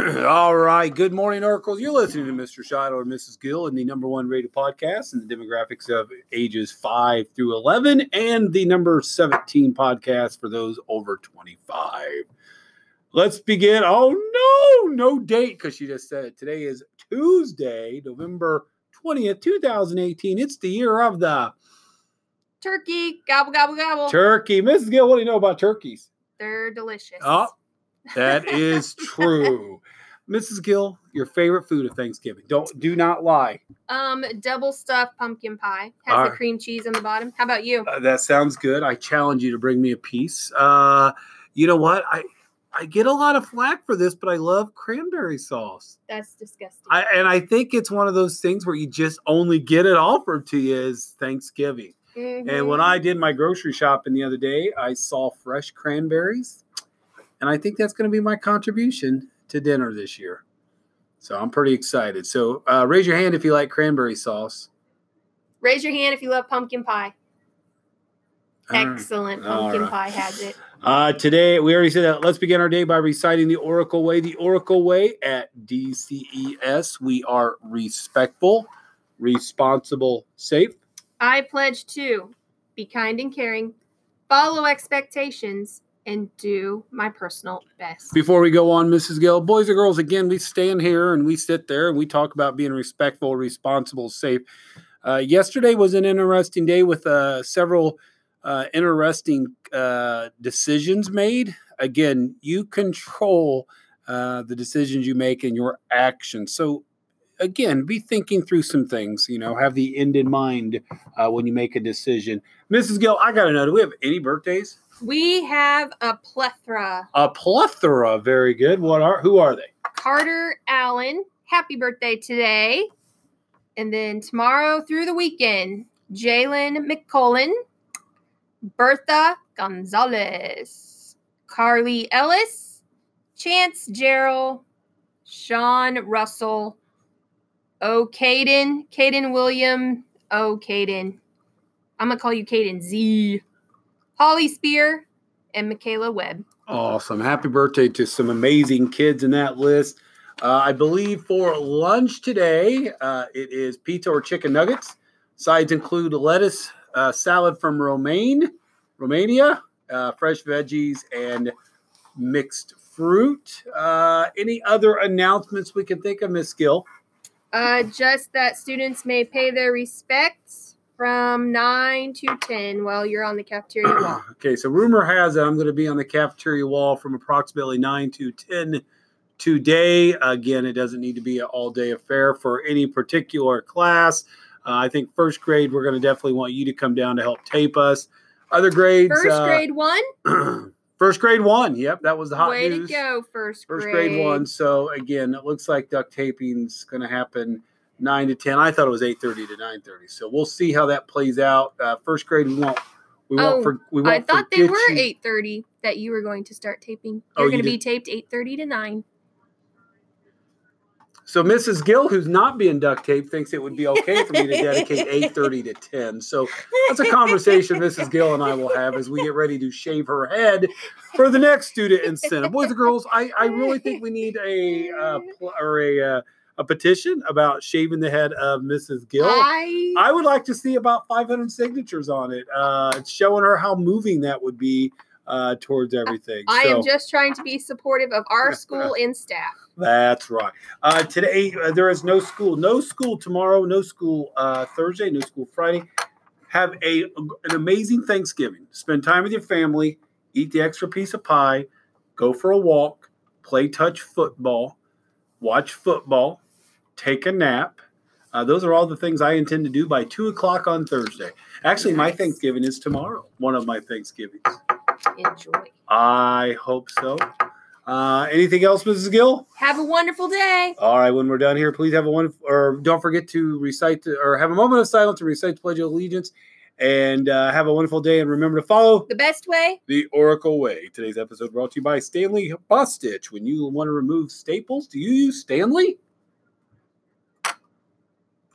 All right. Good morning, Oracles. You're listening to Mr. Shot or Mrs. Gill in the number one rated podcast in the demographics of ages 5 through 11 and the number 17 podcast for those over 25. Let's begin. Oh, no, no date because she just said it. Today is Tuesday, November 20th, 2018. It's the year of the Turkey, gobble, gobble, gobble. turkey. Mrs. Gill, what do you know about turkeys? They're delicious. Oh, That is true. Mrs. Gill, your favorite food of Thanksgiving. Don't do not lie. Um, double stuffed pumpkin pie has All the right. cream cheese on the bottom. How about you? Uh, that sounds good. I challenge you to bring me a piece. Uh, you know what? I I get a lot of flack for this, but I love cranberry sauce. That's disgusting. I, and I think it's one of those things where you just only get it offered to you as Thanksgiving. And when Mhm. I did my grocery shopping the other day, I saw fresh cranberries, and I think that's going to be my contribution to dinner this year. So I'm pretty excited. So uh, raise your hand if you like cranberry sauce. raise your hand if you love pumpkin pie. Excellent pumpkin right. pie has it. Uh, today, we already said that. Let's begin our day by reciting the Oracle Way. The Oracle Way at DCES. We are respectful, responsible, safe. I pledge to be kind and caring, follow expectations, and do my personal best. Before we go on, Mrs. Gill, boys and girls, again, we stand here and we sit there and we talk about being respectful, responsible, safe. Uh, yesterday was an interesting day with uh, several uh, interesting uh, decisions made. Again, you control uh, the decisions you make and your actions. So, again, be thinking through some things. You know, have the end in mind uh, when you make a decision. Mrs. Gill, I got to know: Do we have any birthdays? We have a plethora. A plethora. Very good. What are? Who are they? Carter Allen, happy birthday today. And then tomorrow through the weekend, Jalen McCullen, Bertha Gonzalez, Carly Ellis, Chance Gerald, Sean Russell, O. Caden, Caden William, Oh, Caden. I'm to call you Caden Z. Holly Spear, and Michaela Webb. Awesome. Happy birthday to some amazing kids in that list. Uh, I believe for lunch today, uh, it is pizza or chicken nuggets. Sides include lettuce, uh, salad from Romaine, Romania, uh, fresh veggies, and mixed fruit. Uh, any other announcements we can think of, Miss Gill? Uh, just that students may pay their respects from 9 to 10 while you're on the cafeteria wall. Okay, so rumor has it I'm going to be on the cafeteria wall from approximately 9 to 10 today. Again, it doesn't need to be an all day affair for any particular class. Uh, I think first grade, we're going to definitely want you to come down to help tape us. Other grades, First uh, grade one, first grade one. Yep, that was the hot way news. to go, first, grade. First grade. one. So again, it looks like duct taping's going to happen nine to ten. I thought it was eight thirty to nine thirty. So we'll see how that plays out. Uh, first grade, we won't. We won't. Oh, For, we won't I thought they were 8.30 that you were going to start taping. Oh, You're you going to be taped 8.30 to 9. So Mrs. Gill, who's not being duct taped, thinks it would be okay for me to dedicate eight thirty to ten. So that's a conversation Mrs. Gill and I will have as we get ready to shave her head for the next student incentive. Boys and girls, I, I really think we need a uh, or a uh, a petition about shaving the head of Mrs. Gill. I, I would like to see about 500 signatures on it, uh, showing her how moving that would be uh, towards everything. I So- am just trying to be supportive of our school and staff. That's right. Uh, today uh, there is no school. No school tomorrow. No school uh, Thursday. No school Friday. Have a an amazing Thanksgiving. Spend time with your family. Eat the extra piece of pie. Go for a walk. Play touch football. Watch football. Take a nap. Uh, those are all the things I intend to do by two o'clock on Thursday. Actually, my Thanksgiving is tomorrow. One of my Thanksgivings. Enjoy. I hope so. Uh, anything else, Mrs. Gill? Have a wonderful day. All right, when we're done here, please have a one or don't forget to recite or have a moment of silence to recite the Pledge of Allegiance and uh, have a wonderful day. And remember to follow The best way the Oracle Way. Today's episode brought to you by Stanley Bostitch. When you want to remove staples, do you use Stanley?